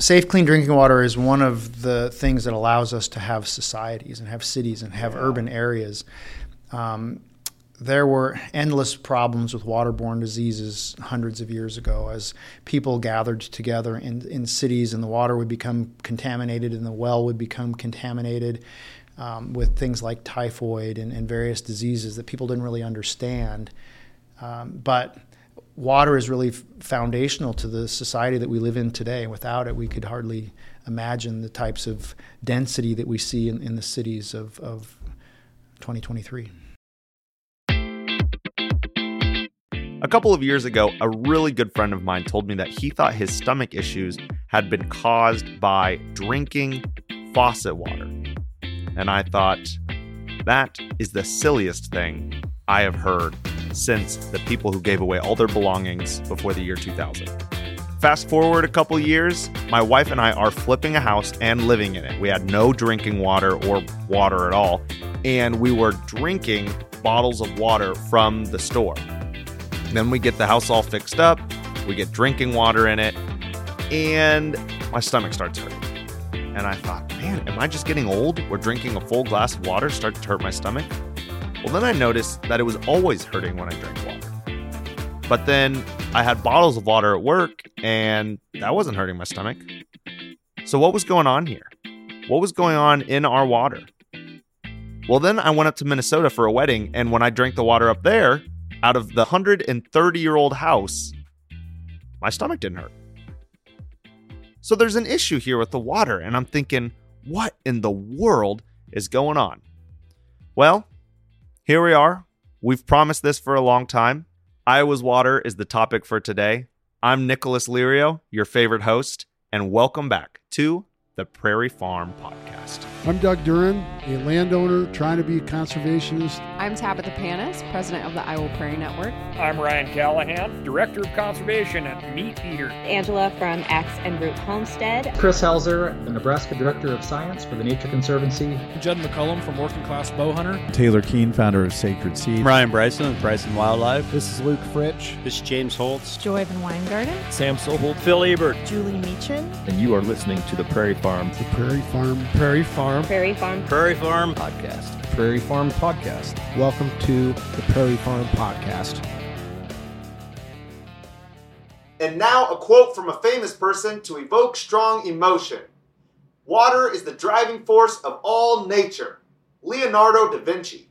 safe, clean drinking water is one of the things that allows us to have societies and have cities and have yeah. urban areas. Um, there were endless problems with waterborne diseases hundreds of years ago as people gathered together in, in cities and the water would become contaminated and the well would become contaminated um, with things like typhoid and, and, various diseases that people didn't really understand. Um, but water is really foundational to the society that we live in today. Without it, we could hardly imagine the types of density that we see in, in the cities of, of 2023. A couple of years ago, a really good friend of mine told me that he thought his stomach issues had been caused by drinking faucet water. And I thought, that is the silliest thing I have heard since the people who gave away all their belongings before the year 2000. Fast forward a couple years, my wife and I are flipping a house and living in it. We had no drinking water or water at all, and we were drinking bottles of water from the store. Then we get the house all fixed up, we get drinking water in it, and my stomach starts hurting. And I thought, man, am I just getting old where drinking a full glass of water starts to hurt my stomach? Well, then I noticed that it was always hurting when I drank water. But then I had bottles of water at work, and that wasn't hurting my stomach. So, what was going on here? What was going on in our water? Well, then I went up to Minnesota for a wedding, and when I drank the water up there, out of the 130 year old house, my stomach didn't hurt. So there's an issue here with the water, and I'm thinking, what in the world is going on? Well, here we are. We've promised this for a long time. Iowa's water is the topic for today. I'm Nicholas Lirio, your favorite host, and welcome back to the Prairie Farm Podcast. I'm Doug Duran, a landowner trying to be a conservationist. I'm Tabitha Panis, president of the Iowa Prairie Network. I'm Ryan Callahan, director of conservation at Meat Eater. Angela from Axe and Root Homestead. Chris Helzer, the Nebraska director of science for the Nature Conservancy. Judd McCullum from Working Class Bowhunter. Taylor Keene, founder of Sacred Seed. Ryan Bryson with Bryson Wildlife. This is Luke Fritch. This is James Holtz. Joy Van Wyngarden. Sam Sobold. Phil Ebert. Julie Meechin. And you are listening to the Prairie Farm. The Prairie Farm. Prairie Farm. Prairie Farm. Prairie Farm Podcast. Prairie Farm Podcast. Welcome to the Prairie Farm Podcast. And now a quote from a famous person to evoke strong emotion. Water is the driving force of all nature. Leonardo da Vinci.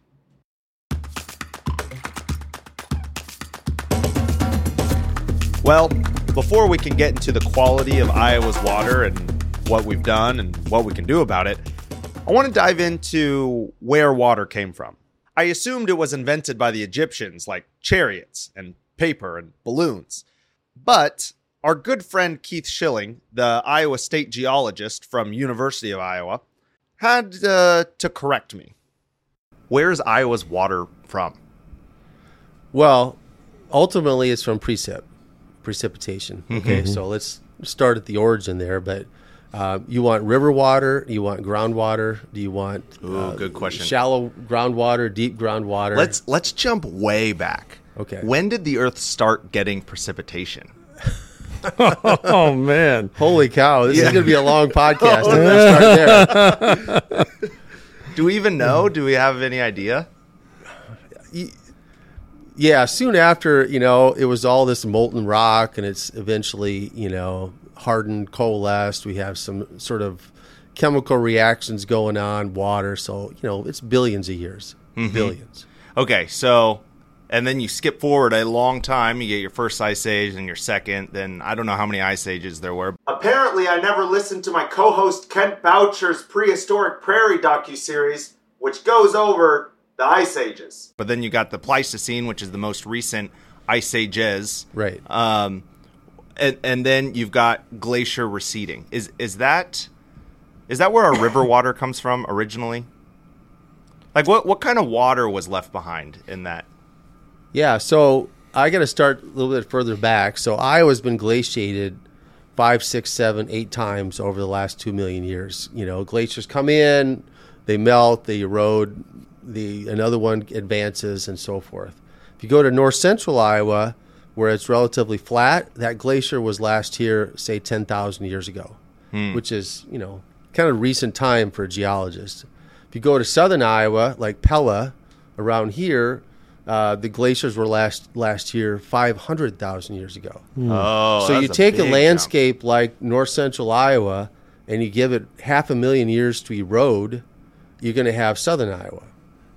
Well, before we can get into the quality of Iowa's water and what we've done and what we can do about it, I want to dive into where water came from. I assumed it was invented by the Egyptians, like chariots and paper and balloons. But our good friend Keith Schilling, the Iowa State geologist from University of Iowa, had uh, to correct me. Where's Iowa's water from? Well, ultimately, it's from precip, precipitation. Okay, mm-hmm. so let's start at the origin there. But uh, you want river water? You want groundwater? Do you want Ooh, uh, good question. Shallow groundwater, deep groundwater? Let's let's jump way back. Okay. When did the Earth start getting precipitation? oh man! Holy cow! This yeah. is going to be a long podcast. let's start. Do we even know? Do we have any idea? Yeah, soon after, you know, it was all this molten rock, and it's eventually, you know, hardened, coalesced. We have some sort of chemical reactions going on, water. So, you know, it's billions of years. Mm-hmm. Billions. Okay, so and then you skip forward a long time. You get your first ice age and your second. Then I don't know how many ice ages there were. Apparently, I never listened to my co-host Kent Boucher's prehistoric prairie docu series, which goes over the ice ages. But then you got the Pleistocene, which is the most recent ice ages. Right. Um, and, and then you've got glacier receding. Is is that is that where our river water comes from originally? Like what what kind of water was left behind in that? Yeah, so I got to start a little bit further back. So Iowa's been glaciated five, six, seven, eight times over the last two million years. You know, glaciers come in, they melt, they erode, the another one advances, and so forth. If you go to north central Iowa, where it's relatively flat, that glacier was last here, say, 10,000 years ago. Hmm. which is you know kind of recent time for a geologist. If you go to southern Iowa, like Pella, around here, uh, the glaciers were last last year five hundred thousand years ago. Oh, so you take a, big jump. landscape like north central Iowa and you give it half a million years to erode, you're going to have southern Iowa.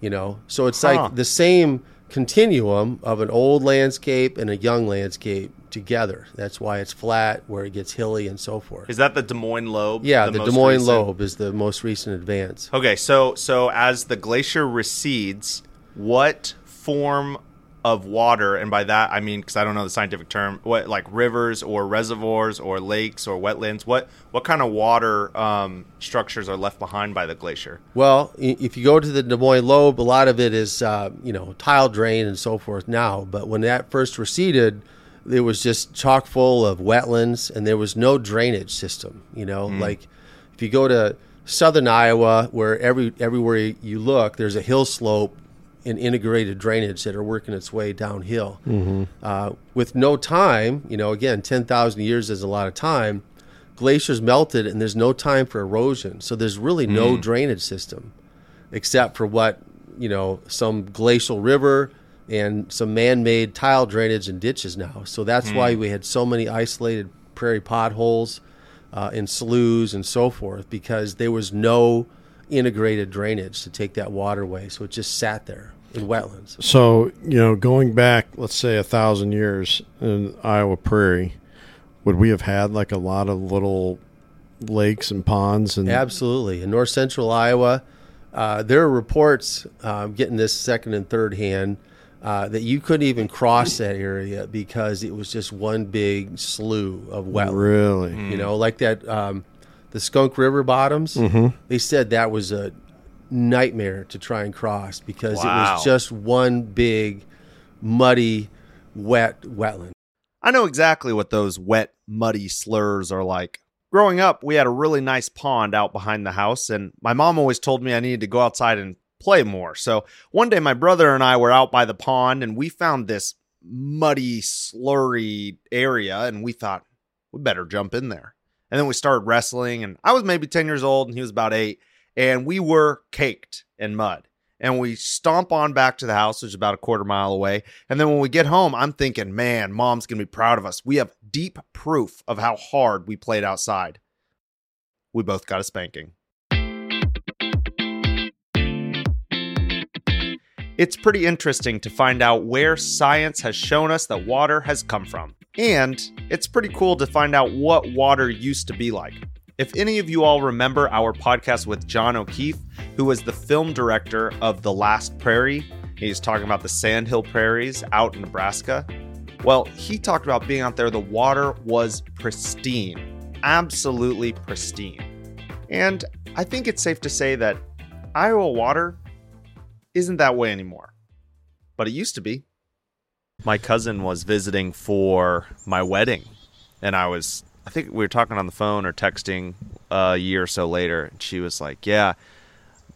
You know, so it's Huh. like the same continuum of an old landscape and a young landscape together. That's why it's flat, where it gets hilly and so forth. Is that the Des Moines lobe? yeah, the, most Des Moines recent? lobe is the most recent advance. Okay, so so as the glacier recedes, what form of water, and by that I mean because I don't know the scientific term, what like rivers or reservoirs or lakes or wetlands, what what kind of water um, structures are left behind by the glacier? Well, if you go to the Des Moines lobe, a lot of it is uh, you know tile drain and so forth now. But when that first receded, it was just chock full of wetlands, and there was no drainage system. You know, Mm. like if you go to southern Iowa, where every everywhere you look, there's a hill slope and integrated drainage that are working its way downhill. Mhm. Uh, with no time, you know, again, ten thousand years is a lot of time. Glaciers melted, and there's no time for erosion, so there's really no Mm. drainage system, except for what you know, some glacial river and some man-made tile drainage and ditches now. So that's Mm. why we had so many isolated prairie potholes uh, and sloughs and so forth because there was no integrated drainage to take that waterway. So it just sat there in wetlands. So, you know, going back, let's say a thousand years in Iowa Prairie, would we have had like a lot of little lakes and ponds and Absolutely. In north central Iowa, uh, there are reports, um, getting this second and third hand, uh, that you couldn't even cross that area because it was just one big slough of wetland. Really? You know, like that, um, the Skunk River bottoms, Mhm. they said that was a nightmare to try and cross because it was just one big, muddy, wet wetland. I know exactly what those wet, muddy slurs are like. Growing up, we had a really nice pond out behind the house, and my mom always told me I needed to go outside and play more. So one day, my brother and I were out by the pond, and we found this muddy, slurry area, and we thought, we better jump in there. And then we started wrestling, and I was maybe 10 years old, and he was about eight, and we were caked in mud. And we stomp on back to the house, which is about a quarter mile away. And then when we get home, I'm thinking, man, mom's going to be proud of us. We have deep proof of how hard we played outside. We both got a spanking. It's pretty interesting to find out where science has shown us that water has come from. And it's pretty cool to find out what water used to be like. If any of you all remember our podcast with John O'Keefe, who was the film director of The Last Prairie, he's talking about the Sandhill Prairies out in Nebraska. Well, he talked about being out there, the water was pristine, absolutely pristine. And I think it's safe to say that Iowa water isn't that way anymore, but it used to be. My cousin was visiting for my wedding, and I was, I think we were talking on the phone or texting a year or so later, and she was like, Yeah,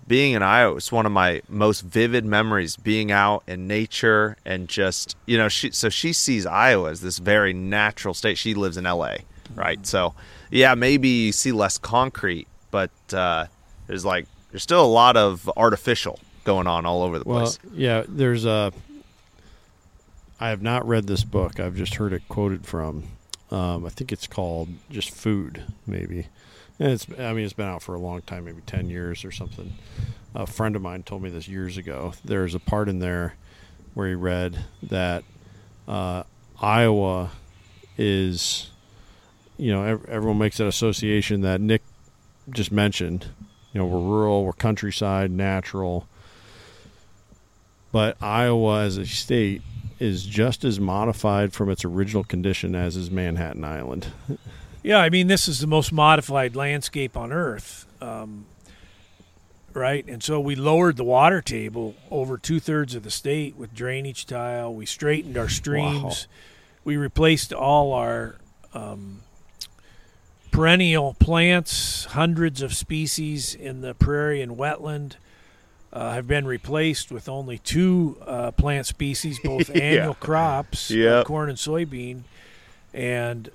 being in Iowa is one of my most vivid memories, being out in nature and just, you know, she, so she sees Iowa as this very natural state. She lives in LA, right? So, yeah, maybe you see less concrete, but uh, there's like, there's still a lot of artificial going on all over the Well, place. yeah, there's a. I have not read this book. I've just heard it quoted from. Um, I think it's called just Food, maybe. And it's. I mean, it's been out for a long time, maybe ten years or something. A friend of mine told me this years ago. There's a part in there where he read that uh, Iowa is, you know, ev- everyone makes that association that Nick just mentioned. You know, we're rural, we're countryside, natural but Iowa as a state is just as modified from its original condition as is Manhattan Island. Yeah, I mean, this is the most modified landscape on Earth, um, right? And so we lowered the water table over two thirds of the state with drainage tile. We straightened our streams. We replaced all our um, perennial plants. Hundreds of species in the prairie and wetland uh, have been replaced with only two uh, plant species, both Yeah. annual crops, Yep. corn and soybean. And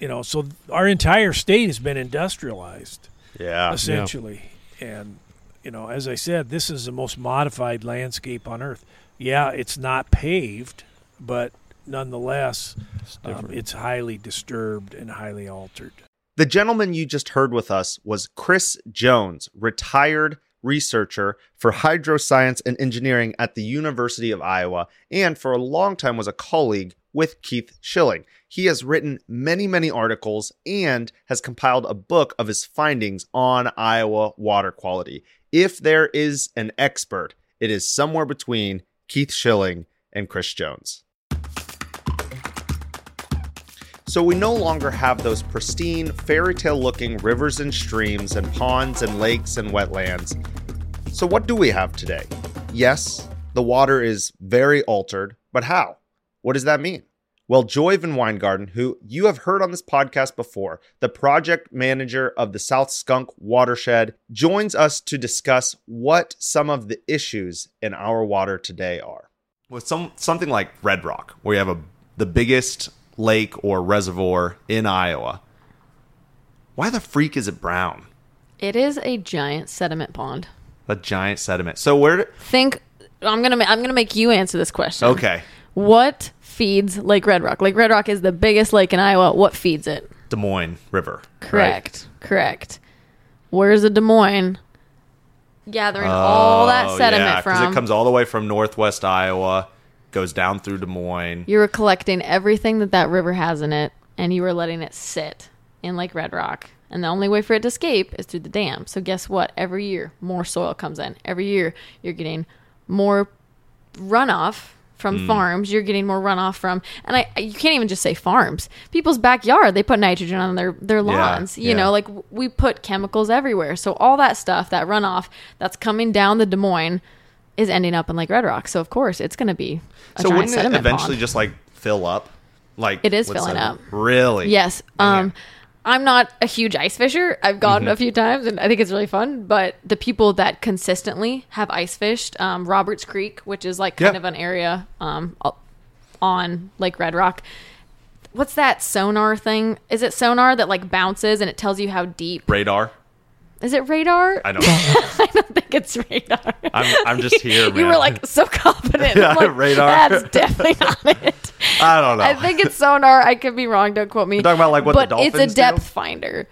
You know, so our entire state has been industrialized. Yeah. essentially. And you know, as I said, this is the most modified landscape on Earth. Yeah, it's not paved, but nonetheless, um, it's highly disturbed and highly altered. The gentleman you just heard with us was Chris Jones, retired researcher for hydroscience and engineering at the University of Iowa, and for a long time was a colleague with Keith Schilling. He has written many, many articles and has compiled a book of his findings on Iowa water quality. If there is an expert, it is somewhere between Keith Schilling and Chris Jones. So we no longer have those pristine, fairy tale looking rivers and streams and ponds and lakes and wetlands. So what do we have today? Yes, the water is very altered, but how? What does that mean? Well, Joy Van Wyngarden, who you have heard on this podcast before, the project manager of the South Skunk Watershed, joins us to discuss what some of the issues in our water today are. With some something like Red Rock, where you have a the biggest lake or reservoir in Iowa. Why the freak is it brown? It is a giant sediment pond. A giant sediment. So where? Think I'm gonna ma- I'm gonna make you answer this question. Okay. What feeds Lake Red Rock? Lake Red Rock is the biggest lake in Iowa. What feeds it? Des Moines River. Correct. Correct. Where's the Des Moines gathering all that Oh, sediment yeah, from? it comes all the way from northwest Iowa, goes down through Des Moines. you were collecting everything that that river has in it, and you were letting it sit in Lake Red Rock. And the only way for it to escape is through the dam. So guess what? Every year, more soil comes in. Every year, you're getting more runoff from Mm. farms. You're getting more runoff from, and I you can't even just say farms. People's backyard, they put nitrogen on their their Yeah, lawns. you yeah. know, like we put chemicals everywhere. So all that stuff, that runoff that's coming down the Des Moines, is ending up in like Red Rock. So of course, it's going to be a So wouldn't it eventually pond. just like fill up? Like It is filling up. Really? Yes. Um, I'm not a huge ice fisher. I've gone Mhm. a few times and I think it's really fun. But the people that consistently have ice fished, um, Roberts Creek, which is like kind Yeah. of an area um, on Lake Red Rock. What's that sonar thing? Is it sonar that like bounces and it tells you how deep? Radar. Is it radar? I don't know. I don't think it's radar. I'm, I'm just here, man. You were like so confident. Yeah, like, radar. That's definitely not it. I don't know. I think it's sonar. I could be wrong. Don't quote me. You're talking about, like, what the but it's dolphins a do? depth finder.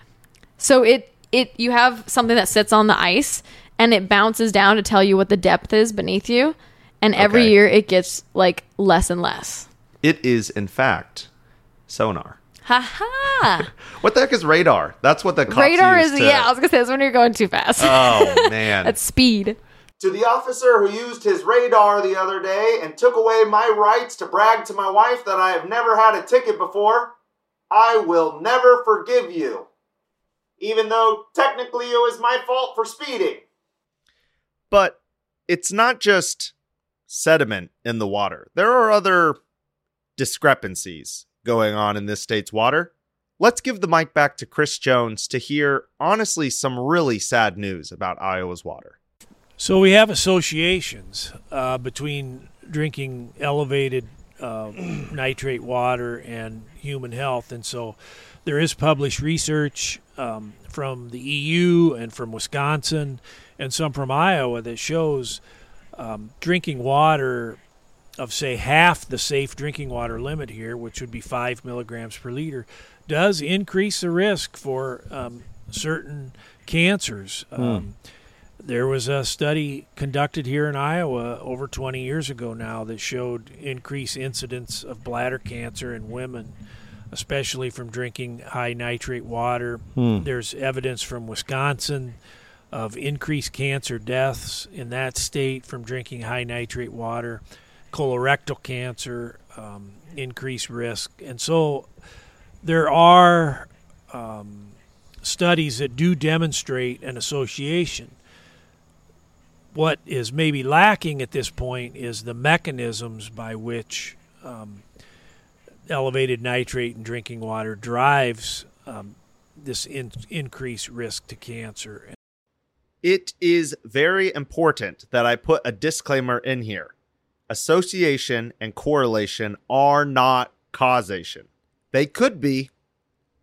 So it it you have something that sits on the ice and it bounces down to tell you what the depth is beneath you, and every Okay. year it gets like less and less. It is in fact sonar. Ha ha! What the heck is radar? That's what the cops Radar use is to- yeah. I was gonna say that's when you're going too fast. Oh man. That's speed. To the officer who used his radar the other day and took away my rights to brag to my wife that I have never had a ticket before, I will never forgive you. Even though technically it was my fault for speeding. But it's not just sediment in the water. There are other discrepancies going on in this state's water. Let's give the mic back to Chris Jones to hear, honestly, some really sad news about Iowa's water. So we have associations uh, between drinking elevated uh, nitrate water and human health, and so there is published research um, from the EU and from Wisconsin and some from Iowa that shows um, drinking water of say half the safe drinking water limit here, which would be five milligrams per liter, does increase the risk for um, certain cancers. Hmm. Um, there was a study conducted here in Iowa over 20 years ago now that showed increased incidence of bladder cancer in women, especially from drinking high nitrate water. Hmm. There's evidence from Wisconsin of increased cancer deaths in that state from drinking high nitrate water, colorectal cancer, um, increased risk. And so there are um, studies that do demonstrate an association. What is maybe lacking at this point is the mechanisms by which um, elevated nitrate in drinking water drives um, this in- increased risk to cancer. It is very important that I put a disclaimer in here. Association and correlation are not causation. They could be,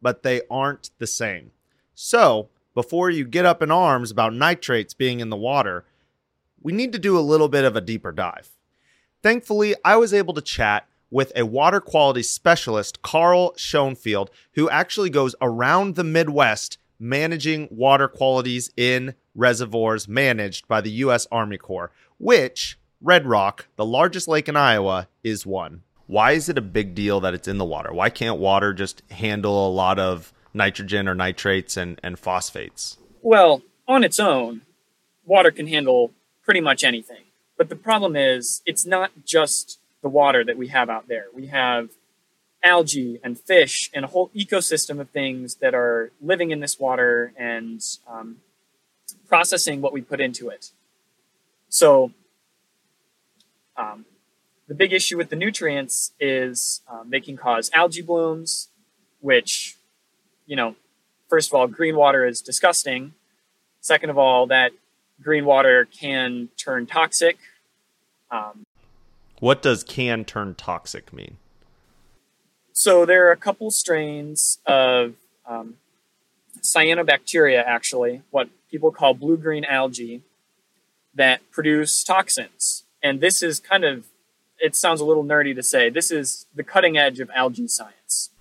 but they aren't the same. So, before you get up in arms about nitrates being in the water, we need to do a little bit of a deeper dive. Thankfully, I was able to chat with a water quality specialist, Carl Schoenfield, who actually goes around the Midwest managing water qualities in reservoirs managed by the U.S. Army Corps, which Red Rock, the largest lake in Iowa, is one. Why is it a big deal that it's in the water? Why can't water just handle a lot of nitrogen or nitrates and, and phosphates? Well, on its own, water can handle pretty much anything. But the problem is, it's not just the water that we have out there. We have algae and fish and a whole ecosystem of things that are living in this water and um, processing what we put into it. So, um, the big issue with the nutrients is um, they can cause algae blooms, which, you know, first of all, green water is disgusting. Second of all, that green water can turn toxic. Um, what does can turn toxic mean? So there are a couple strains of um, cyanobacteria, actually, what people call blue green algae, that produce toxins. And this is kind of, it sounds a little nerdy to say, this is the cutting edge of algae science.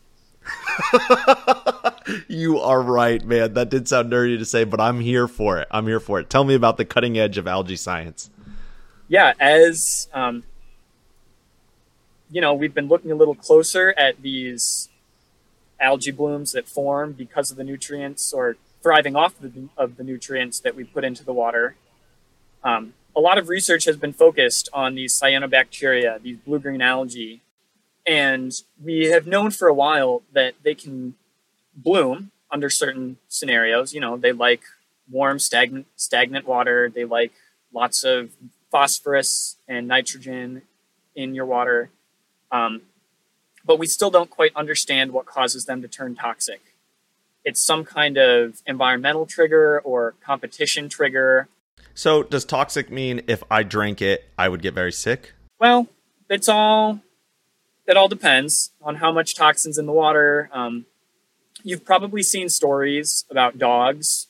you are right, man. That did sound nerdy to say, but I'm here for it. I'm here for it. Tell me about the cutting edge of algae science. Yeah, as um, you know, we've been looking a little closer at these algae blooms that form because of the nutrients or thriving off of the, of the nutrients that we put into the water. Um, a lot of research has been focused on these cyanobacteria, these blue green algae, and we have known for a while that they can bloom under certain scenarios. You know, they like warm, stagnant, stagnant water. They like lots of phosphorus and nitrogen in your water. Um, but we still don't quite understand what causes them to turn toxic. It's some kind of environmental trigger or competition trigger. So, does toxic mean if I drank it, I would get very sick? Well, it's all it all depends on how much toxins in the water. Um, you've probably seen stories about dogs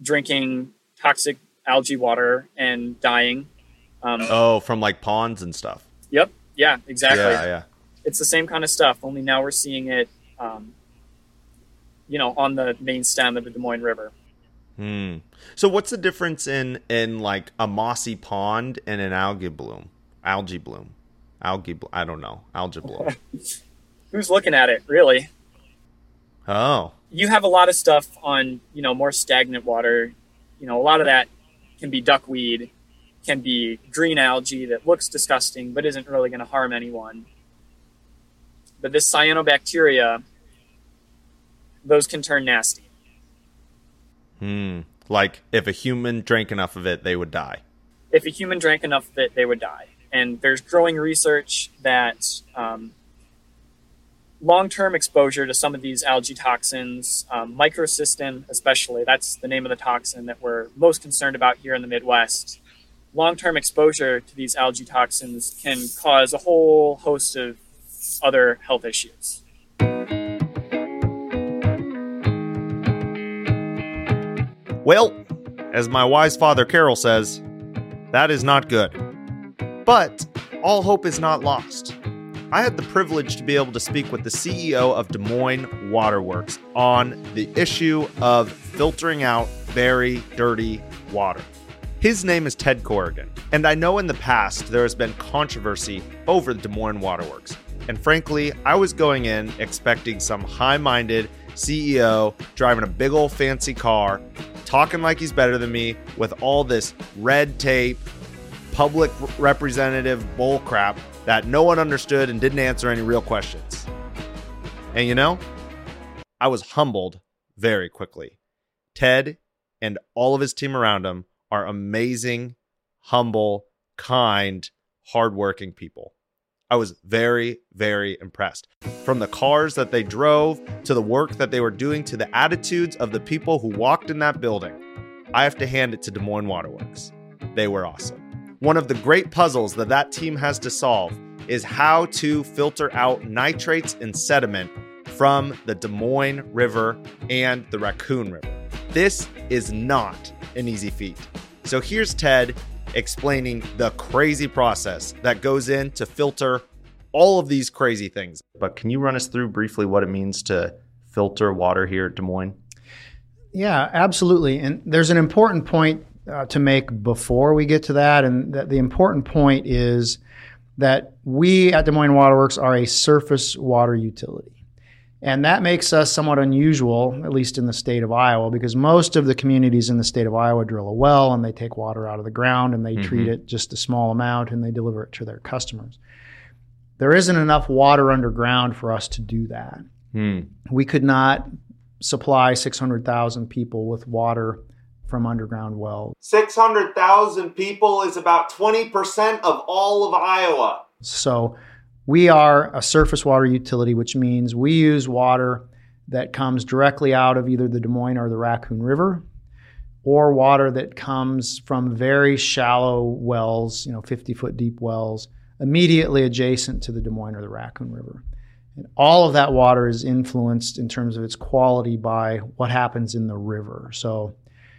drinking toxic algae water and dying. Um, oh, from like ponds and stuff. Yep. Yeah. Exactly. Yeah. Yeah. It's the same kind of stuff. Only now we're seeing it, um, you know, on the main stem of the Des Moines River. Hmm. So, what's the difference in in like a mossy pond and an algae bloom? Algae bloom algae. I don't know algae bloom. Who's looking at it really? Oh, you have a lot of stuff on you know more stagnant water. You know, a lot of that can be duckweed, can be green algae that looks disgusting but isn't really going to harm anyone. But this cyanobacteria, those can turn nasty. Hmm. Like if a human drank enough of it, they would die. If a human drank enough of it, they would die and there's growing research that um, long-term exposure to some of these algae toxins, um, microcystin especially, that's the name of the toxin that we're most concerned about here in the Midwest. Long-term exposure to these algae toxins can cause a whole host of other health issues. Well, as my wise father Carol says, that is not good. But all hope is not lost. I had the privilege to be able to speak with the CEO of Des Moines Waterworks on the issue of filtering out very dirty water. His name is Ted Corrigan, and I know in the past there has been controversy over the Des Moines Waterworks. And frankly, I was going in expecting some high minded CEO driving a big old fancy car, talking like he's better than me with all this red tape, public representative bullcrap that no one understood and didn't answer any real questions. And you know, I was humbled very quickly. Ted and all of his team around him are amazing, humble, kind, hardworking people. I was very, very impressed. From the cars that they drove to the work that they were doing to the attitudes of the people who walked in that building, I have to hand it to Des Moines Waterworks. They were awesome. One of the great puzzles that that team has to solve is how to filter out nitrates and sediment from the Des Moines River and the Raccoon River. This is not an easy feat. So here's Ted explaining the crazy process that goes in to filter all of these crazy things. But can you run us through briefly what it means to filter water here at Des Moines? Yeah, absolutely. And there's an important point uh, to make before we get to that. And that the important point is that we at Des Moines Waterworks are a surface water utility. And that makes us somewhat unusual, at least in the state of Iowa, because most of the communities in the state of Iowa drill a well and they take water out of the ground and they mm-hmm. treat it just a small amount and they deliver it to their customers. There isn't enough water underground for us to do that. Mm. We could not supply 600,000 people with water from underground wells. 600,000 people is about 20% of all of Iowa. So we are a surface water utility, which means we use water that comes directly out of either the Des Moines or the Raccoon River or water that comes from very shallow wells, you know, 50 foot deep wells immediately adjacent to the Des Moines or the Raccoon River. And all of that water is influenced in terms of its quality by what happens in the river. So,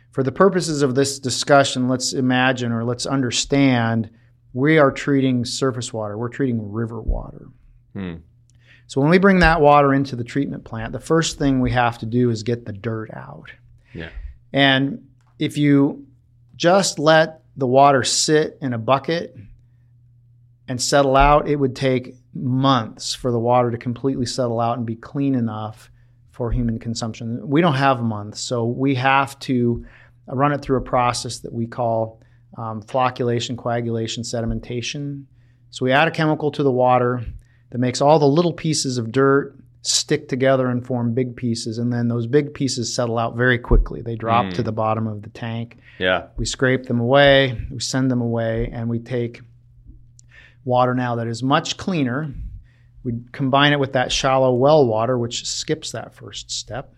for the purposes of this discussion, let's imagine or let's understand we are treating surface water, we're treating river water. Hmm. So, when we bring that water into the treatment plant, the first thing we have to do is get the dirt out. Yeah. And if you just let the water sit in a bucket and settle out, it would take months for the water to completely settle out and be clean enough for human consumption. We don't have months, so we have to run it through a process that we call um, flocculation, coagulation, sedimentation. So we add a chemical to the water that makes all the little pieces of dirt stick together and form big pieces, and then those big pieces settle out very quickly. They drop mm. to the bottom of the tank. Yeah. We scrape them away, we send them away, and we take water now that is much cleaner. We combine it with that shallow well water, which skips that first step.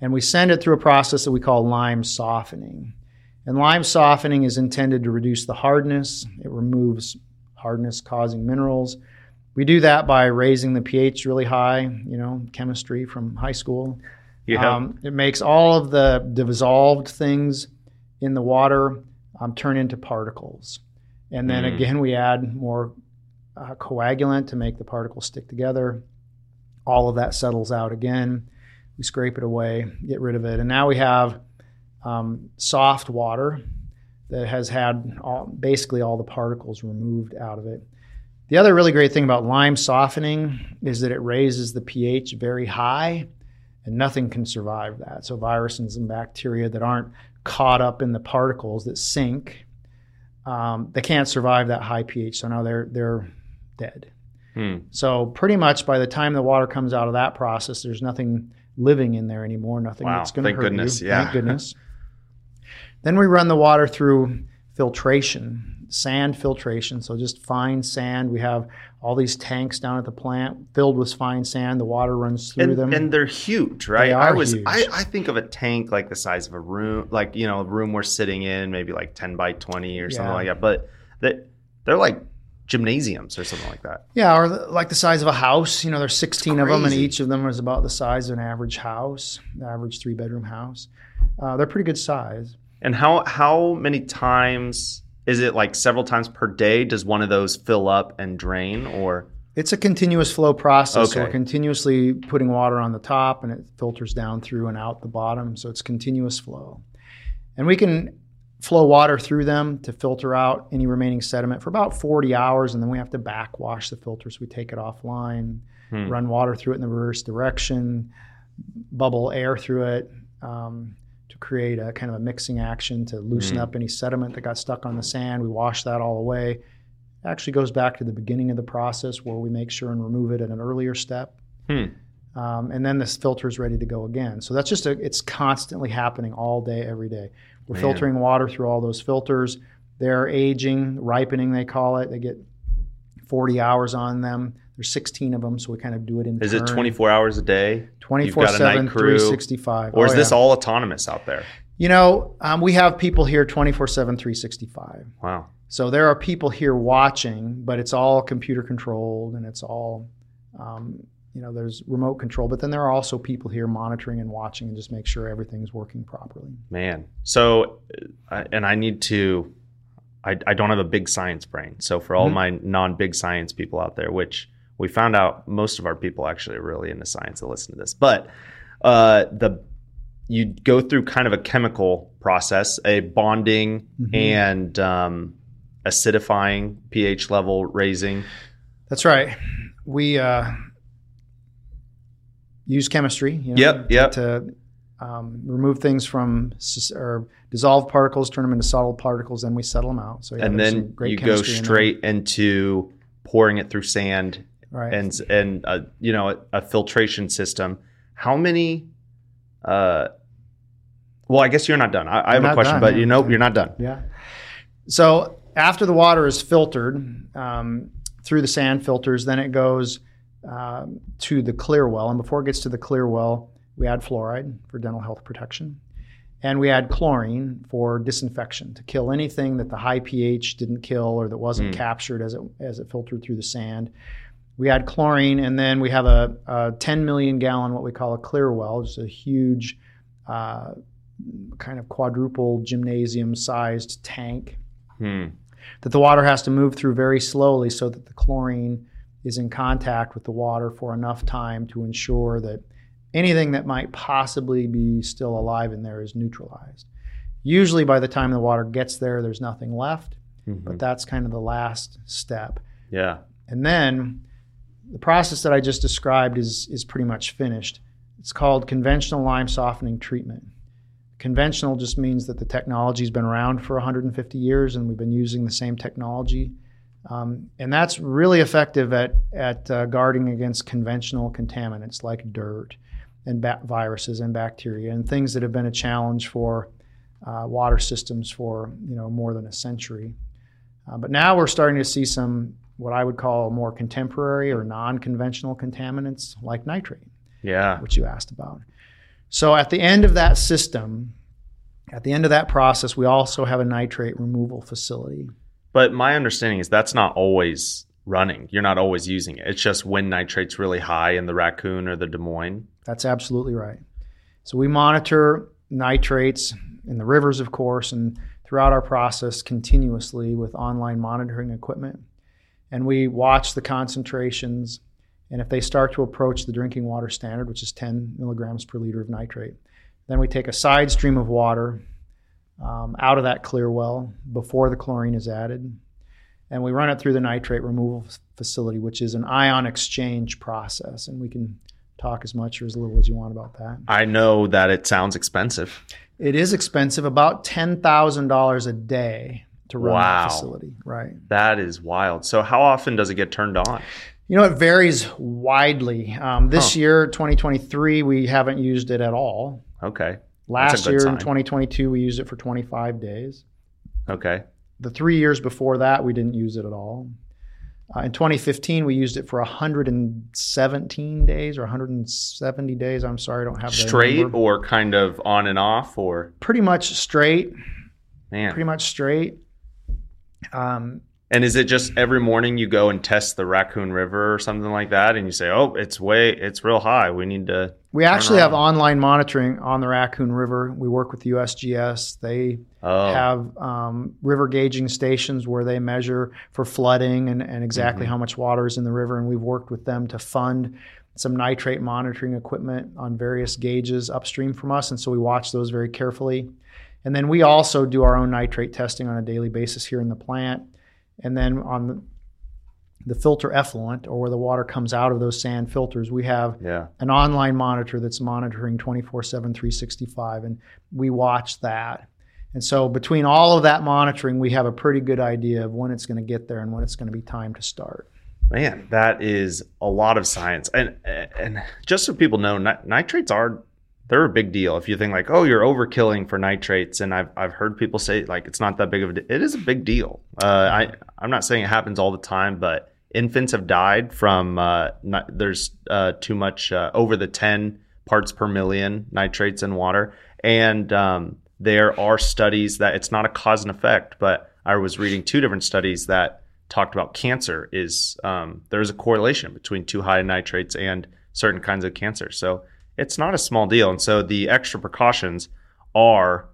And we send it through a process that we call lime softening. And lime softening is intended to reduce the hardness, it removes hardness causing minerals. We do that by raising the pH really high, you know, chemistry from high school. Yeah. Um, it makes all of the dissolved things in the water um, turn into particles. And then mm. again, we add more uh, coagulant to make the particles stick together. All of that settles out again. We scrape it away, get rid of it. And now we have um, soft water that has had all, basically all the particles removed out of it. The other really great thing about lime softening is that it raises the pH very high, and nothing can survive that. So, viruses and bacteria that aren't caught up in the particles that sink um, they can't survive that high pH. So now they're they're dead. Hmm. So pretty much by the time the water comes out of that process, there's nothing living in there anymore. Nothing wow. that's going to hurt goodness, you. Yeah. Thank goodness. then we run the water through filtration sand filtration. So just fine sand. We have all these tanks down at the plant filled with fine sand. The water runs through and, them, and they're huge, right? They are I was huge. I, I think of a tank like the size of a room, like you know, a room we're sitting in, maybe like ten by twenty or something like that. But that they're like gymnasiums or something like that. Yeah, or the, like the size of a house. You know, there's 16 of them, and each of them is about the size of an average house, the average three bedroom house. Uh, they're pretty good size. And how how many times is it like several times per day? Does one of those fill up and drain or? It's a continuous flow process. Okay. So we're continuously putting water on the top and it filters down through and out the bottom. So it's continuous flow. And we can flow water through them to filter out any remaining sediment for about 40 hours. And then we have to backwash the filters. We take it offline, hmm. run water through it in the reverse direction, bubble air through it. Um, create a kind of a mixing action to loosen mm. up any sediment that got stuck on the sand. We wash that all away. It actually goes back to the beginning of the process where we make sure and remove it at an earlier step. Hmm. Um, and then this filter is ready to go again. So that's just a, it's constantly happening all day, every day. We're Man. filtering water through all those filters. They're aging, ripening, they call it. They get 40 hours on them. There's 16 of them, so we kind of do it in Is turn. it 24 hours a day? 24 7, 365. Or is oh, this all autonomous out there? You know, um, we have people here 24 7, 365. Wow. So there are people here watching, but it's all computer controlled and it's all um, you know there's remote control, but then there are also people here monitoring and watching and just make sure everything's working properly. Man, so uh, and I need to. I, I don't have a big science brain, so for all Mhm. my non-big science people out there, which we found out most of our people actually are really into science that listen to this, but uh, the you go through kind of a chemical process, a bonding Mhm. and um, acidifying, pH level raising. That's right. We uh, use chemistry. You know, Yep, to, yep. to um, remove things from or dissolved particles, turn them into solid particles, then we settle them out. So yeah, and then you go chemistry in straight into pouring it through sand Right. and and uh, you know a, a filtration system. How many? Uh, well, I guess you're not done. I, I have a question, done, but yeah. you know you're not done. Yeah. So after the water is filtered um, through the sand filters, then it goes um, to the clear well. And before it gets to the clear well, we add fluoride for dental health protection. And we add chlorine for disinfection to kill anything that the high pH didn't kill or that wasn't Mm. captured as it, as it filtered through the sand. We add chlorine, and then we have a, a 10 million gallon, what we call a clear well. It's a huge uh, kind of quadruple gymnasium sized tank Hmm. that the water has to move through very slowly so that the chlorine is in contact with the water for enough time to ensure that anything that might possibly be still alive in there is neutralized. Usually, by the time the water gets there, there's nothing left, Mhm. but that's kind of the last step. Yeah. And then the process that I just described is, is pretty much finished. It's called conventional lime softening treatment. Conventional just means that the technology's been around for 150 years and we've been using the same technology. Um, and that's really effective at, at uh, guarding against conventional contaminants like dirt and viruses and bacteria and things that have been a challenge for uh, water systems for you know more than a century. Uh, but now we're starting to see some what I would call more contemporary or non-conventional contaminants like nitrate, Yeah. which you asked about. So at the end of that system, at the end of that process, we also have a nitrate removal facility. But my understanding is that's not always running. You're not always using it. It's just when nitrate's really high in the raccoon or the Des Moines. That's absolutely right. So we monitor nitrates in the rivers, of course, and throughout our process continuously with online monitoring equipment. And we watch the concentrations. And if they start to approach the drinking water standard, which is 10 milligrams per liter of nitrate, then we take a side stream of water um, out of that clear well before the chlorine is added. And we run it through the nitrate removal facility, which is an ion exchange process. And we can talk as much or as little as you want about that. I know that it sounds expensive. It is expensive, about $10,000 a day to run Wow. that facility. Right. That is wild. So how often does it get turned on? You know, it varies widely. Um, this Huh. year, 2023, we haven't used it at all. Okay. Last year in 2022, we used it for 25 days. Okay. The three years before that, we didn't use it at all. Uh, in 2015, we used it for 117 days or 170 days. I'm sorry, I don't have the Straight number. or kind of on and off or Pretty much straight. man. Pretty much straight. Um, And is it just every morning you go and test the Raccoon River or something like that, and you say, "Oh, it's way, it's real high. We need to." We actually have online monitoring on the Raccoon River. We work with the USGS. They Oh. have um, river gauging stations where they measure for flooding and, and exactly Mhm. how much water is in the river. And we've worked with them to fund some nitrate monitoring equipment on various gauges upstream from us. And so we watch those very carefully. And then we also do our own nitrate testing on a daily basis here in the plant. And then on the, the filter effluent, or where the water comes out of those sand filters, we have Yeah. an online monitor that's monitoring 24 7, 365, and we watch that. And so, between all of that monitoring, we have a pretty good idea of when it's going to get there and when it's going to be time to start. Man, that is a lot of science, and and just so people know, nitrates are they're a big deal. If you think like, oh, you're overkilling for nitrates, and I've I've heard people say like it's not that big of a. It is a big deal. Uh, I I'm not saying it happens all the time, but infants have died from uh, ni- there's uh, too much uh, over the ten parts per million nitrates in water, and um, there are studies that it's not a cause and effect, but I was reading two different studies that talked about cancer is um, there's a correlation between too high nitrates and certain kinds of cancer. So it's not a small deal. And so the extra precautions are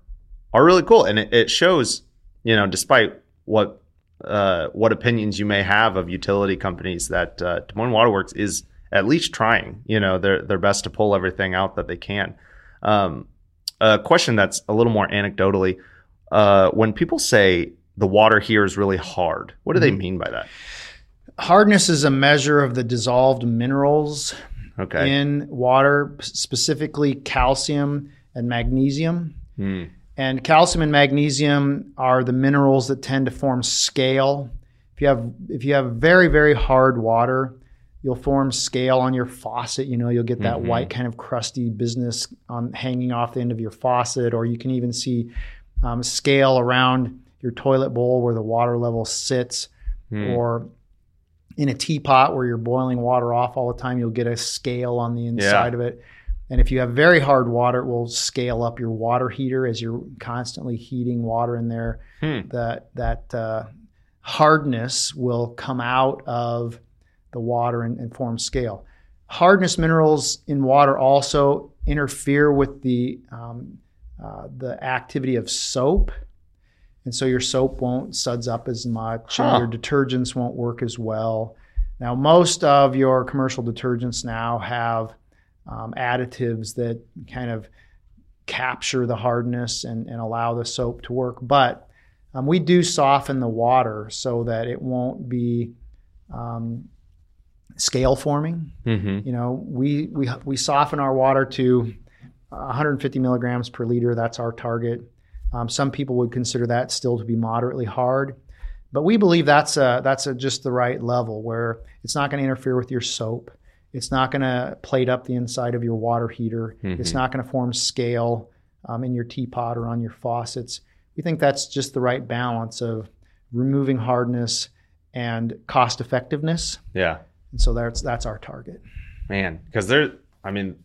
are really cool. And it, it shows, you know, despite what uh, what opinions you may have of utility companies, that uh, Des Moines Waterworks is at least trying, you know, their their best to pull everything out that they can. Um, a question that's a little more anecdotally, uh, when people say the water here is really hard, what do they Mhm. mean by that? Hardness is a measure of the dissolved minerals Okay. in water, specifically calcium and magnesium. Hmm. And calcium and magnesium are the minerals that tend to form scale. If you have if you have very very hard water, you'll form scale on your faucet. You know, you'll get that Mhm. white kind of crusty business on hanging off the end of your faucet, or you can even see um, scale around your toilet bowl where the water level sits, Hmm. or in a teapot where you're boiling water off all the time, you'll get a scale on the inside of it. And if you have very hard water, it will scale up your water heater as you're constantly heating water in there. Hmm. That that uh, hardness will come out of the water and, and form scale. Hardness minerals in water also interfere with the um, uh, the activity of soap, and so your soap won't suds up as much, Huh. and your detergents won't work as well. Now, most of your commercial detergents now have um, additives that kind of capture the hardness and, and allow the soap to work. But um, we do soften the water so that it won't be um, scale forming. Mhm. You know, we, we, we soften our water to 150 milligrams per liter. That's our target. Um, some people would consider that still to be moderately hard, but we believe that's a, that's a, just the right level where it's not going to interfere with your soap. It's not going to plate up the inside of your water heater. It's Mhm. not going to form scale um, in your teapot or on your faucets. We think that's just the right balance of removing hardness and cost effectiveness. Yeah. And so that's that's our target. Man, because there, I mean,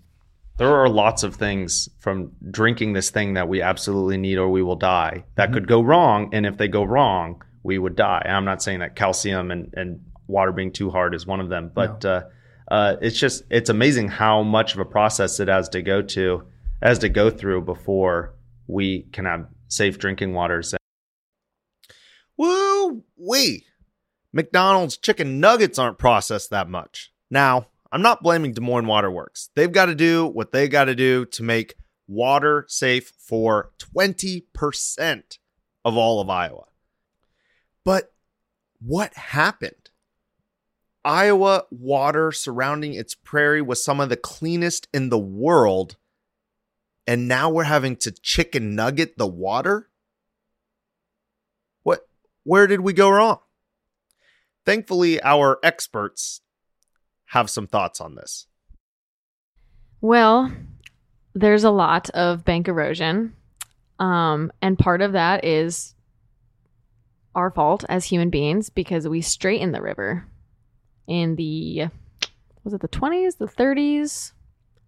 there are lots of things from drinking this thing that we absolutely need or we will die that Mhm. could go wrong. And if they go wrong, we would die. And I'm not saying that calcium and, and water being too hard is one of them, but uh, uh, it's just, it's amazing how much of a process it has to go to, has to go through before we can have safe drinking waters. Woo wee! McDonald's chicken nuggets aren't processed that much. Now, I'm not blaming Des Moines Water Works. They've got to do what they got to do to make water safe for 20% of all of Iowa. But what happened? Iowa water surrounding its prairie was some of the cleanest in the world. And now we're having to chicken nugget the water? What where did we go wrong? Thankfully, our experts have some thoughts on this. Well, there's a lot of bank erosion. Um, and part of that is our fault as human beings because we straightened the river in the was it the 20s, the 30s?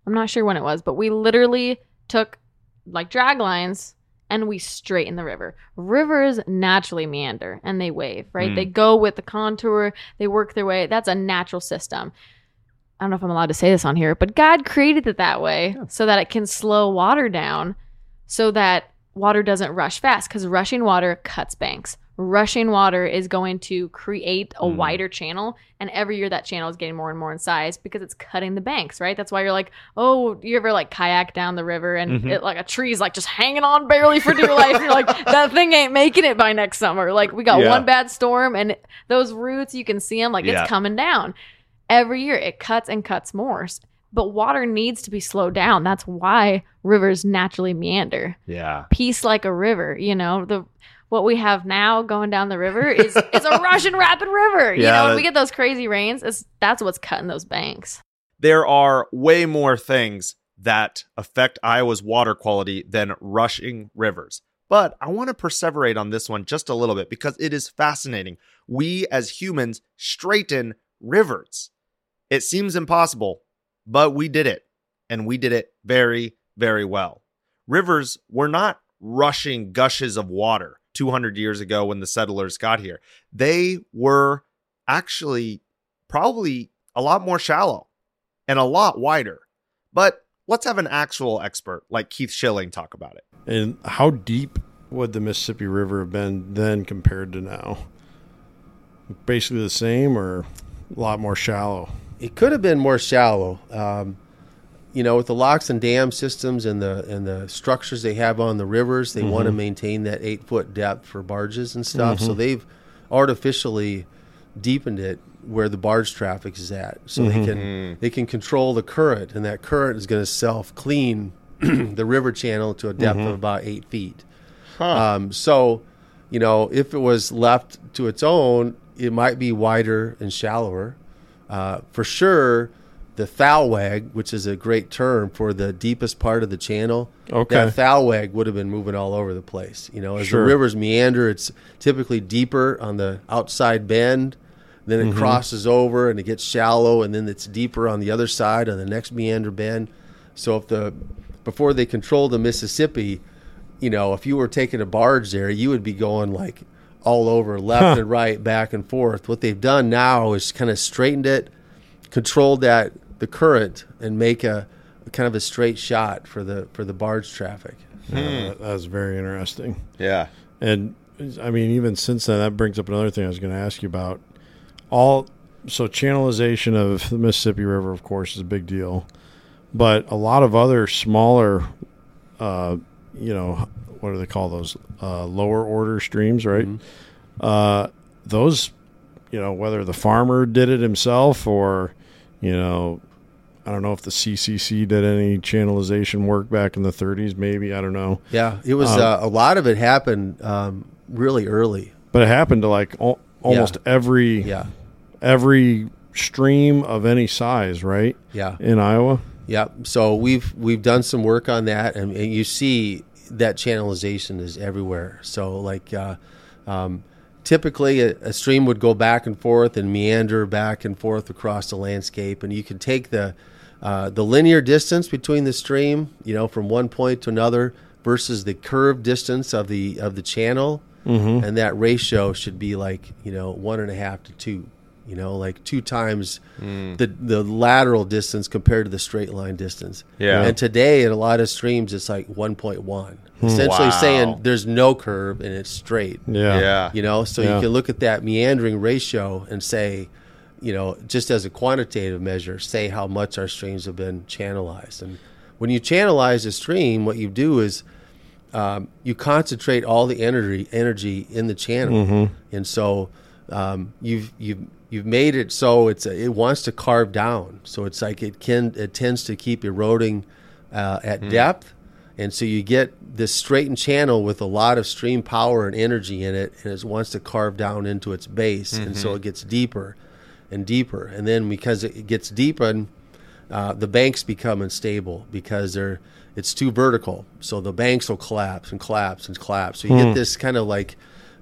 I'm not sure when it was, but we literally took like drag lines and we straighten the river. Rivers naturally meander and they wave, right? Mm. They go with the contour, they work their way. That's a natural system. I don't know if I'm allowed to say this on here, but God created it that way so that it can slow water down so that water doesn't rush fast because rushing water cuts banks. Rushing water is going to create a Mm. wider channel, and every year that channel is getting more and more in size because it's cutting the banks, right? That's why you're like, oh, you ever like kayak down the river and Mhm. it, like a tree's like just hanging on barely for dear life, and you're like, that thing ain't making it by next summer. Like we got Yeah. one bad storm, and those roots you can see them like Yeah. it's coming down every year it cuts and cuts more but water needs to be slowed down that's why rivers naturally meander Yeah. peace like a river you know the what we have now going down the river is is a russian rapid river you Yeah, know when we get those crazy rains it's that's what's cutting those banks There are way more things that affect Iowa's water quality than rushing rivers. But I want to perseverate on this one just a little bit because it is fascinating. We as humans straighten rivers. It seems impossible, but we did it. And we did it very, very well. Rivers were not rushing gushes of water 200 years ago when the settlers got here. They were actually probably a lot more shallow. and a lot wider. But let's have an actual expert like Keith Schilling talk about it. And how deep would the Mississippi River have been then compared to now? Basically the same or a lot more shallow? It could have been more shallow. Um, you know, with the locks and dam systems and the and the structures they have on the rivers, they mm-hmm. want to maintain that eight foot depth for barges and stuff. Mm-hmm. So they've artificially deepened it where the barge traffic is at, so mm-hmm. they can they can control the current, and that current is going to self clean the river channel to a depth of about eight feet. Huh. Um, so, you know, if it was left to its own, it might be wider and shallower. Uh, for sure, the thalweg, which is a great term for the deepest part of the channel, okay. that thalweg would have been moving all over the place. You know, as sure. the rivers meander, it's typically deeper on the outside bend. Then it mm-hmm. crosses over and it gets shallow, and then it's deeper on the other side on the next meander bend. So if the before they controlled the Mississippi, you know, if you were taking a barge there, you would be going like all over left huh. and right, back and forth. What they've done now is kind of straightened it, controlled that the current, and make a, a kind of a straight shot for the for the barge traffic. Hmm. that, that's very interesting. Yeah, and I mean, even since then, that brings up another thing I was going to ask you about. All so channelization of the Mississippi River, of course, is a big deal, but a lot of other smaller, uh, you know, what do they call those uh, lower order streams, right? Mm-hmm. Uh, those, you know, whether the farmer did it himself or, you know, I don't know if the CCC did any channelization work back in the 30s. Maybe I don't know. Yeah, it was um, uh, a lot of it happened um, really early, but it happened to like al- almost yeah. every yeah every stream of any size, right? Yeah, in Iowa. Yeah, so we've we've done some work on that, and, and you see that channelization is everywhere. So like. Uh, um, typically a, a, stream would go back and forth and meander back and forth across the landscape and you can take the uh, the linear distance between the stream you know from one point to another versus the curved distance of the of the channel mm-hmm. and that ratio should be like you know one and a half to two you know like two times mm. the the lateral distance compared to the straight line distance yeah and today in a lot of streams it's like 1.1 essentially wow. saying there's no curve and it's straight. Yeah. Yeah. You know, so yeah. you can look at that meandering ratio and say, you know, just as a quantitative measure, say how much our streams have been channelized. And when you channelize a stream, what you do is um, you concentrate all the energy energy in the channel, mm-hmm. and so um, you've you've you've made it so it's it wants to carve down. So it's like it can it tends to keep eroding uh, at mm. depth and so you get this straightened channel with a lot of stream power and energy in it, and it wants to carve down into its base, mm-hmm. and so mm-hmm. it gets deeper and deeper. And then because it gets deeper, uh, the banks become unstable because they're it's too vertical. So the banks will collapse and collapse and collapse. So you get hmm. this kind of like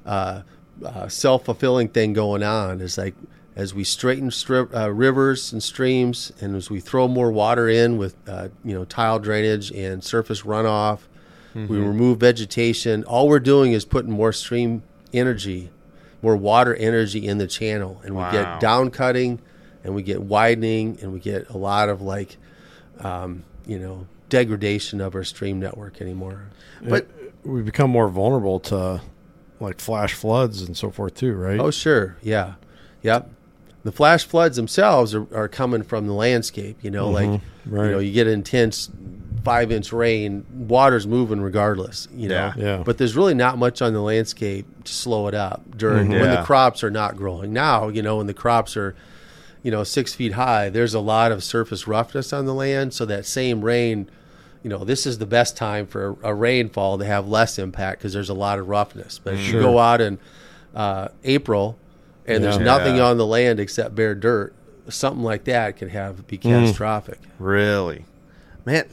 uh, uh, self fulfilling thing going on. It's like as we straighten strip, uh, rivers and streams, and as we throw more water in with uh, you know tile drainage and surface runoff, mm-hmm. we remove vegetation. All we're doing is putting more stream energy, more water energy in the channel, and we get down cutting, and we get widening, and we get a lot of like, um, you know, degradation of our stream network anymore. But we become more vulnerable to like flash floods and so forth too, right? Oh sure, yeah, yep the flash floods themselves are, are coming from the landscape. You know, mm-hmm. like right. you know, you get intense five inch rain, water's moving regardless. You know, yeah. yeah. but there's really not much on the landscape to slow it up during mm-hmm. when yeah. the crops are not growing. Now, you know, when the crops are you know six feet high, there's a lot of surface roughness on the land, so that same rain. You know, this is the best time for a, a rainfall to have less impact because there's a lot of roughness. But if you go out in uh, April, and there's nothing on the land except bare dirt, something like that could have be mm. catastrophic. Really, man.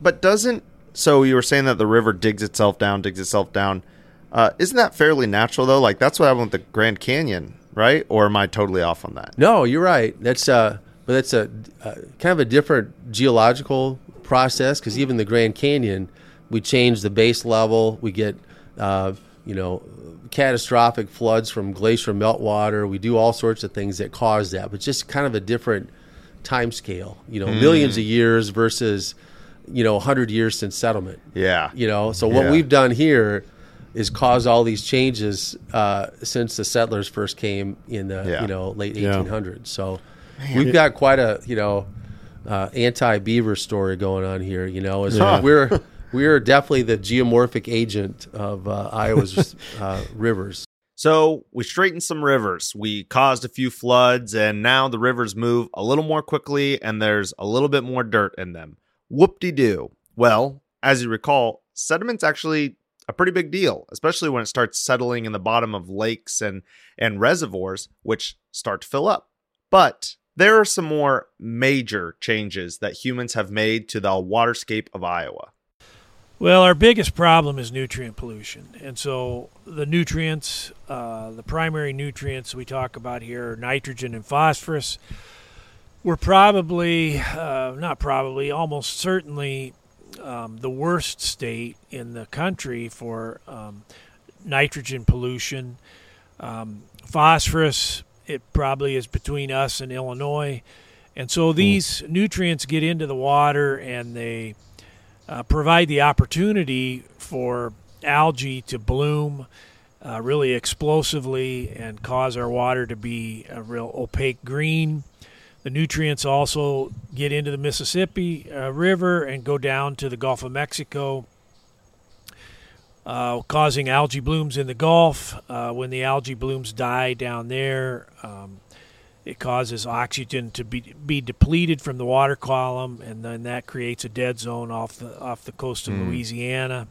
But doesn't so you were saying that the river digs itself down, digs itself down. Uh, isn't that fairly natural though? Like that's what happened with the Grand Canyon, right? Or am I totally off on that? No, you're right. That's uh, but that's a, a kind of a different geological process because even the Grand Canyon, we change the base level, we get uh, you know catastrophic floods from glacier meltwater. We do all sorts of things that cause that, but just kind of a different time scale. You know, Mm. millions of years versus you know 100 years since settlement. Yeah. You know, so what Yeah. we've done here is cause all these changes uh, since the settlers first came in the Yeah. you know late Yeah. 1800s. So Man. we've got quite a you know uh, anti-beaver story going on here. You know, as Yeah. We're we're definitely the geomorphic agent of uh, Iowa's uh, rivers. So we straightened some rivers. We caused a few floods, and now the rivers move a little more quickly and there's a little bit more dirt in them. Whoop de doo. Well, as you recall, sediment's actually a pretty big deal, especially when it starts settling in the bottom of lakes and, and reservoirs, which start to fill up. But there are some more major changes that humans have made to the waterscape of Iowa. Well, our biggest problem is nutrient pollution. And so the nutrients, uh, the primary nutrients we talk about here are nitrogen and phosphorus. We're probably, uh, not probably, almost certainly um, the worst state in the country for um, nitrogen pollution. Um, phosphorus, it probably is between us and Illinois. And so these nutrients get into the water and they uh, provide the opportunity for algae to bloom uh, really explosively and cause our water to be a real opaque green. The nutrients also get into the Mississippi uh, River and go down to the Gulf of Mexico, uh, causing algae blooms in the Gulf. Uh, when the algae blooms die down there, um, it causes oxygen to be be depleted from the water column, and then that creates a dead zone off the off the coast of Mm. Louisiana.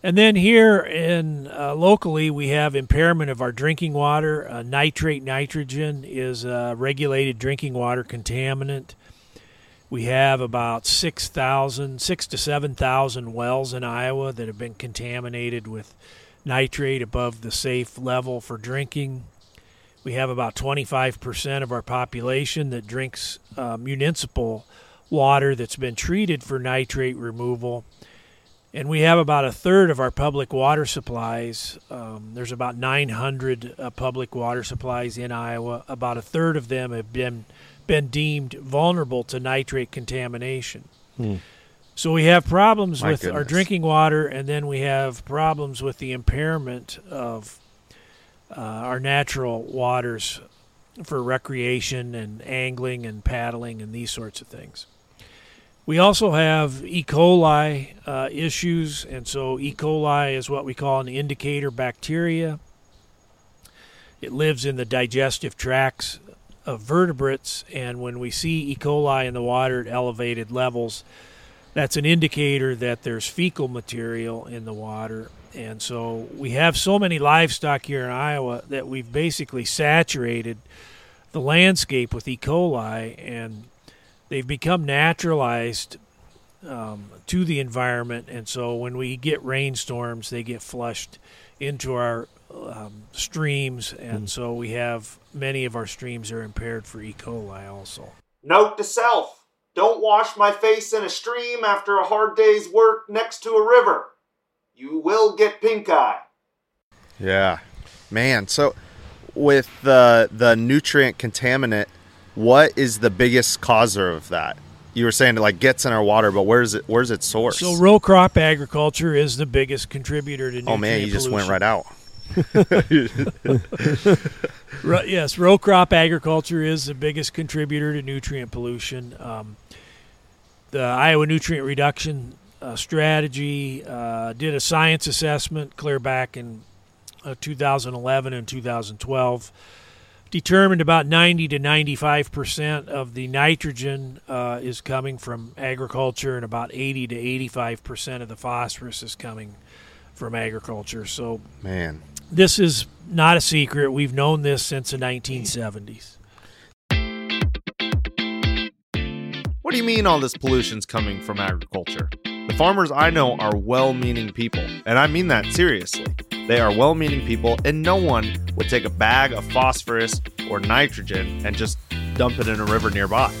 And then here in uh, locally, we have impairment of our drinking water. Uh, nitrate nitrogen is a regulated drinking water contaminant. We have about 6,000, 6 to 7,000 wells in Iowa that have been contaminated with nitrate above the safe level for drinking. We have about 25% of our population that drinks uh, municipal water that's been treated for nitrate removal. And we have about a third of our public water supplies. Um, there's about 900 uh, public water supplies in Iowa. About a third of them have been been deemed vulnerable to nitrate contamination. Hmm. So we have problems My with our drinking water, and then we have problems with the impairment of uh, our natural waters for recreation and angling and paddling and these sorts of things. We also have E. coli uh, issues, and so E. coli is what we call an indicator bacteria. It lives in the digestive tracts of vertebrates, and when we see E. coli in the water at elevated levels, that's an indicator that there's fecal material in the water. And so we have so many livestock here in Iowa that we've basically saturated the landscape with E. coli, and they've become naturalized um, to the environment. And so when we get rainstorms, they get flushed into our um, streams, and so we have many of our streams are impaired for E. coli also. Note to self don't wash my face in a stream after a hard day's work next to a river. You will get pink eye. Yeah, man. So with the the nutrient contaminant, what is the biggest causer of that? You were saying it like gets in our water, but where's it? Where's its source? So row crop agriculture is the biggest contributor to oh man, nutrient you just went right out. Yes, row crop agriculture is the biggest contributor to nutrient pollution. Um, the Iowa Nutrient Reduction uh, Strategy uh, did a science assessment clear back in uh, 2011 and 2012. Determined about 90 to 95 percent of the nitrogen uh, is coming from agriculture, and about 80 to 85 percent of the phosphorus is coming from agriculture. So, Man, this is not a secret. We've known this since the 1970s. what do you mean all this pollution's coming from agriculture? Farmers I know are well-meaning people, and I mean that seriously. They are well-meaning people, and no one would take a bag of phosphorus or nitrogen and just dump it in a river nearby.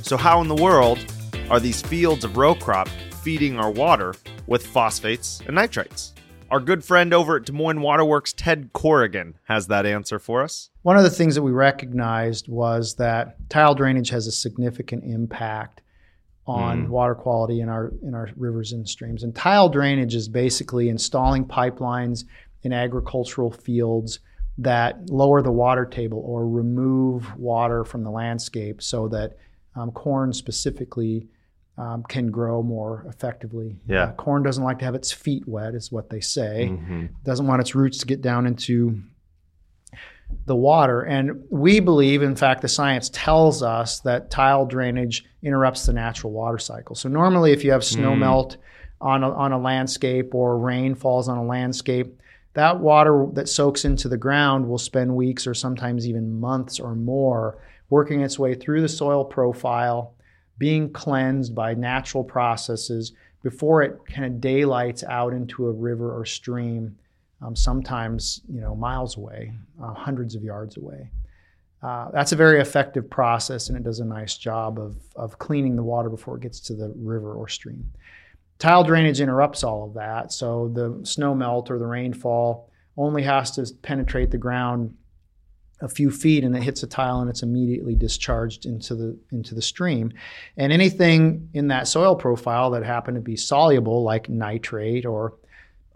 So how in the world are these fields of row crop feeding our water with phosphates and nitrates? Our good friend over at Des Moines Water Works, Ted Corrigan, has that answer for us. One of the things that we recognized was that tile drainage has a significant impact on Mm. water quality in our in our rivers and streams. And tile drainage is basically installing pipelines in agricultural fields that lower the water table or remove water from the landscape so that um, corn specifically um, can grow more effectively. Yeah. Uh, corn doesn't like to have its feet wet, is what they say. Mhm. Doesn't want its roots to get down into the water. And we believe, in fact, the science tells us that tile drainage interrupts the natural water cycle. So normally, if you have snow Mm. melt on a, on a landscape or rain falls on a landscape, that water that soaks into the ground will spend weeks or sometimes even months or more working its way through the soil profile, being cleansed by natural processes before it kind of daylights out into a river or stream um, sometimes you know miles away, uh, hundreds of yards away. Uh, that's a very effective process, and it does a nice job of of cleaning the water before it gets to the river or stream. Tile drainage interrupts all of that, so the snow melt or the rainfall only has to penetrate the ground a few feet and it hits a tile and it's immediately discharged into the into the stream and anything in that soil profile that happened to be soluble like nitrate or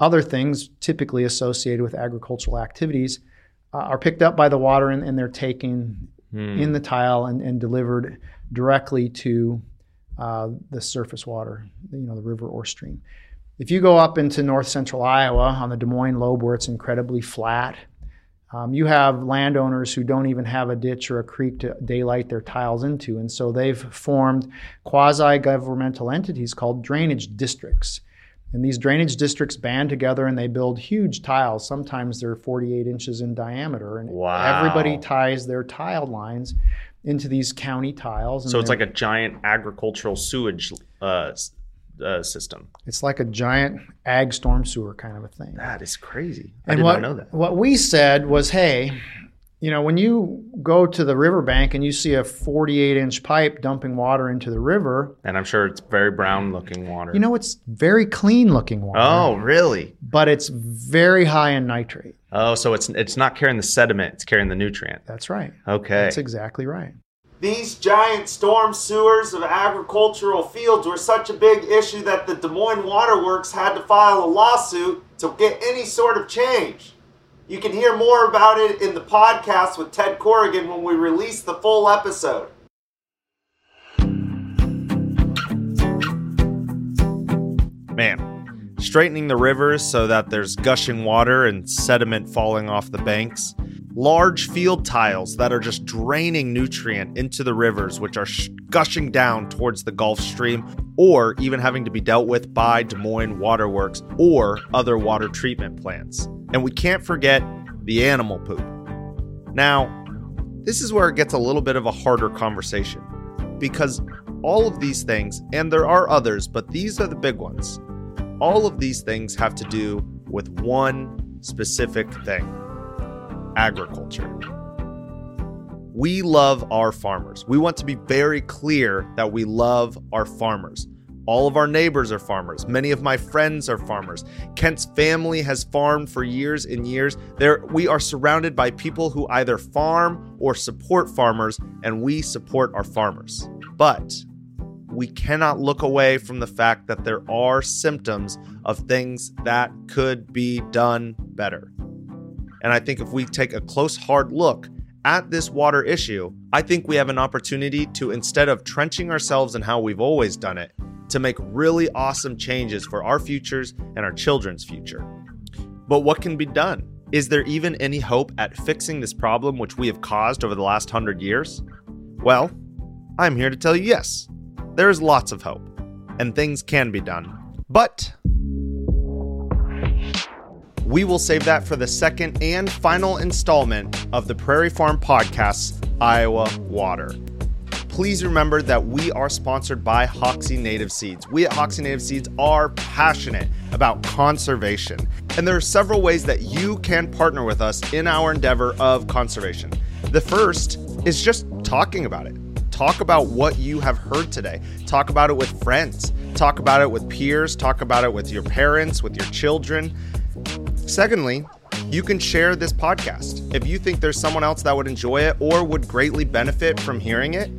other things typically associated with agricultural activities uh, are picked up by the water and, and they're taken Hmm. in the tile and, and delivered directly to uh, the surface water, you know, the river or stream. If you go up into north central Iowa on the Des Moines lobe where it's incredibly flat, um, you have landowners who don't even have a ditch or a creek to daylight their tiles into. And so they've formed quasi governmental entities called drainage districts. And these drainage districts band together and they build huge tiles. Sometimes they're 48 inches in diameter. And Wow. everybody ties their tile lines into these county tiles. And So it's like a giant agricultural sewage uh, uh, system. it's like a giant ag storm sewer kind of a thing. That is crazy. I And did what, not know that. what we said was, hey, you know, when you go to the riverbank and you see a 48 inch pipe dumping water into the river, And I'm sure it's very brown looking water. you know, it's very clean looking water. oh, really? But it's very high in nitrate. Oh, so it's it's not carrying the sediment; it's carrying the nutrient. That's right. Okay. That's exactly right. These giant storm sewers of agricultural fields were such a big issue that the Des Moines Water Works had to file a lawsuit to get any sort of change. You can hear more about it in the podcast with Ted Corrigan when we release the full episode. Man, straightening the rivers so that there's gushing water and sediment falling off the banks. Large field tiles that are just draining nutrient into the rivers, which are sh- gushing down towards the Gulf Stream, or even having to be dealt with by Des Moines Water Works or other water treatment plants. And we can't forget the animal poop. Now, this is where it gets a little bit of a harder conversation because all of these things, and there are others, but these are the big ones, all of these things have to do with one specific thing agriculture. We love our farmers. We want to be very clear that we love our farmers. All of our neighbors are farmers. Many of my friends are farmers. Kent's family has farmed for years and years. There we are surrounded by people who either farm or support farmers and we support our farmers. But we cannot look away from the fact that there are symptoms of things that could be done better. And I think if we take a close, hard look at this water issue, I think we have an opportunity to, instead of trenching ourselves in how we've always done it, to make really awesome changes for our futures and our children's future. But what can be done? Is there even any hope at fixing this problem which we have caused over the last hundred years? Well, I'm here to tell you yes, there is lots of hope, and things can be done. But we will save that for the second and final installment of the Prairie Farm Podcast's Iowa Water. Please remember that we are sponsored by Hoksey Native Seeds. We at Hoksey Native Seeds are passionate about conservation, and there are several ways that you can partner with us in our endeavor of conservation. The first is just talking about it. Talk about what you have heard today. Talk about it with friends. Talk about it with peers. Talk about it with your parents, with your children. Secondly, you can share this podcast. If you think there's someone else that would enjoy it or would greatly benefit from hearing it,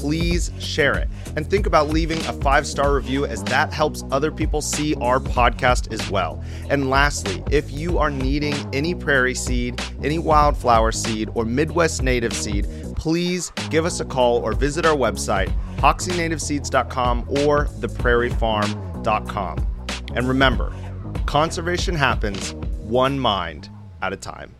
please share it. And think about leaving a five star review as that helps other people see our podcast as well. And lastly, if you are needing any prairie seed, any wildflower seed, or Midwest native seed, please give us a call or visit our website, hokseyNativeSeeds.com or theprairiefarm.com. And remember, conservation happens one mind at a time.